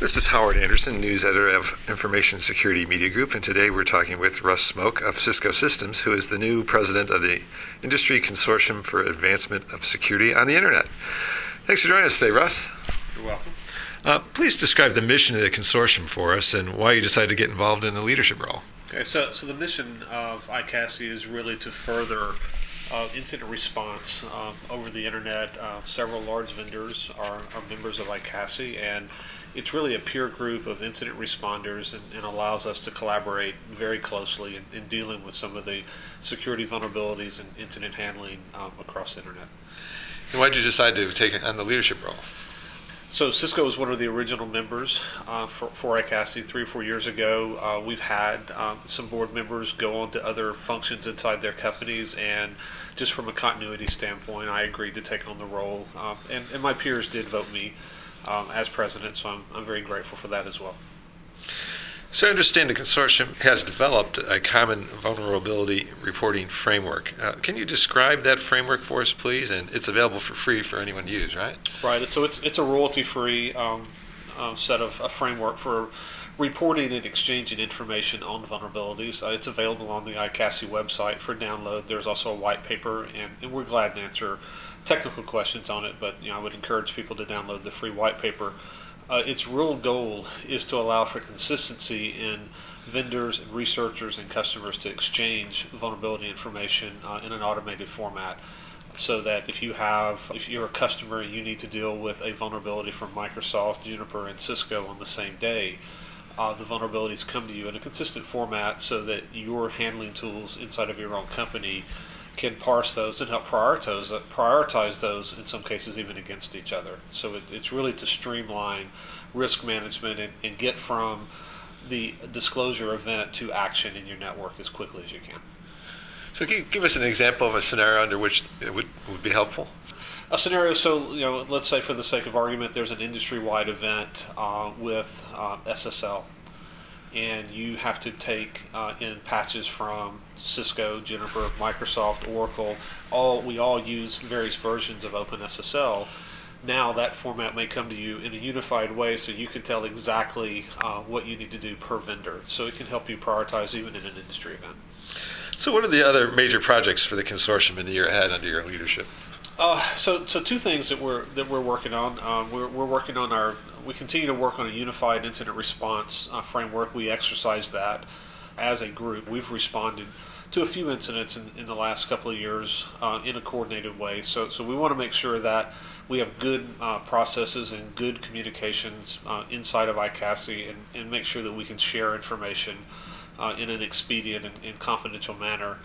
This is Howard Anderson, news editor of Information Security Media Group, and today we're talking with Russ Smoak of Cisco Systems, who is the new president of the Industry Consortium for Advancement of Security on the Internet. Thanks for joining us today, Russ. You're welcome. Uh, please describe the mission of the consortium for us and why you decided to get involved in the leadership role. Okay, so so the mission of iCASI is really to further uh, incident response um, over the internet. Uh, several large vendors are, are members of iCASI, and it's really a peer group of incident responders and, and allows us to collaborate very closely in, in, dealing with some of the security vulnerabilities and incident handling um, across the internet. And why did you decide to take on the leadership role? So Cisco was one of the original members uh, for, for iCASI three or four years ago. Uh, we've had um, some board members go on to other functions inside their companies, and just from a continuity standpoint, I agreed to take on the role. Um, and, and my peers did vote me um, as president, so I'm, I'm very grateful for that as well. So I understand the consortium has developed a common vulnerability reporting framework. Uh, can you describe that framework for us, please? And it's available for free for anyone to use, right? Right. So it's it's a royalty-free um, uh, set of a framework for reporting and exchanging information on vulnerabilities. Uh, it's available on the iCASI website for download. There's also a white paper, and, and we're glad to answer technical questions on it. But you know, I would encourage people to download the free white paper uh, its real goal is to allow for consistency in vendors and researchers and customers to exchange vulnerability information uh, in an automated format so that if you have if you're a customer you need to deal with a vulnerability from Microsoft, Juniper and Cisco on the same day uh, the vulnerabilities come to you in a consistent format so that your handling tools inside of your own company can parse those and help prioritize prioritize those in some cases even against each other. So it, it's really to streamline risk management and, and get from the disclosure event to action in your network as quickly as you can. So you give us an example of a scenario under which it would, would be helpful? A scenario, so you know, let's say for the sake of argument, there's an industry-wide event uh, with uh, SSL, and you have to take uh, in patches from Cisco, Juniper, Microsoft, Oracle. All we all use various versions of OpenSSL. Now that format may come to you in a unified way, so you can tell exactly uh, what you need to do per vendor. So it can help you prioritize even in an industry event. So, what are the other major projects for the consortium in the year ahead under your leadership? Uh, so, so two things that we're that we're working on. Um, we're, we're working on our we continue to work on a unified incident response uh, framework. We exercise that as a group. We've responded to a few incidents in, in the last couple of years uh, in a coordinated way. So, so we want to make sure that we have good uh, processes and good communications uh, inside of iCASI and, and make sure that we can share information uh, in an expedient and, and confidential manner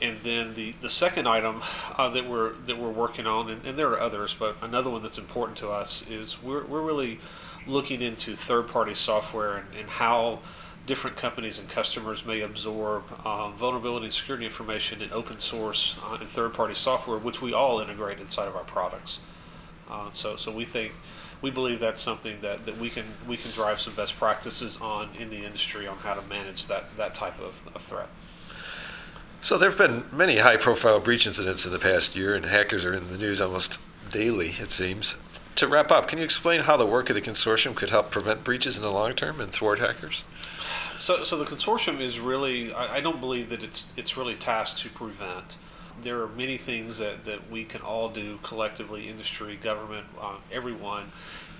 and then the, the second item uh, that we're that we're working on, and, and, there are others, but another one that's important to us is we're we're really looking into third party software and, and how different companies and customers may absorb um, vulnerability and security information in open source uh, and third party software, which we all integrate inside of our products. Uh, so so we think we believe that's something that, that we can we can drive some best practices on in the industry on how to manage that that type of, of threat. So there have been many high-profile breach incidents in the past year, and hackers are in the news almost daily, it seems. To wrap up, can you explain how the work of the consortium could help prevent breaches in the long term and thwart hackers? So, so the consortium is really, I, I don't believe that it's it's really tasked to prevent. There are many things that, that we can all do collectively, industry, government, uh, everyone,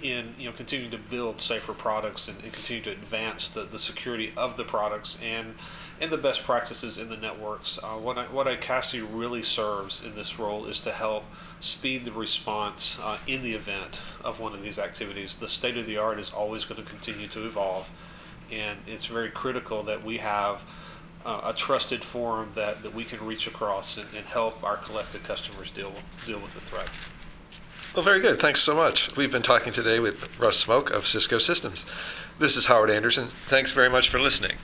in you know continuing to build safer products and, and, continue to advance the, the security of the products and and the best practices in the networks. Uh, what I, what iCASI really serves in this role is to help speed the response uh, in the event of one of these activities. The state of the art is always going to continue to evolve, and it's very critical that we have. Uh, a trusted forum that, that we can reach across and, and help our collective customers deal deal with the threat. Well, very good. Thanks so much. We've been talking today with Russ Smoak of Cisco Systems. This is Howard Anderson. Thanks very much for listening.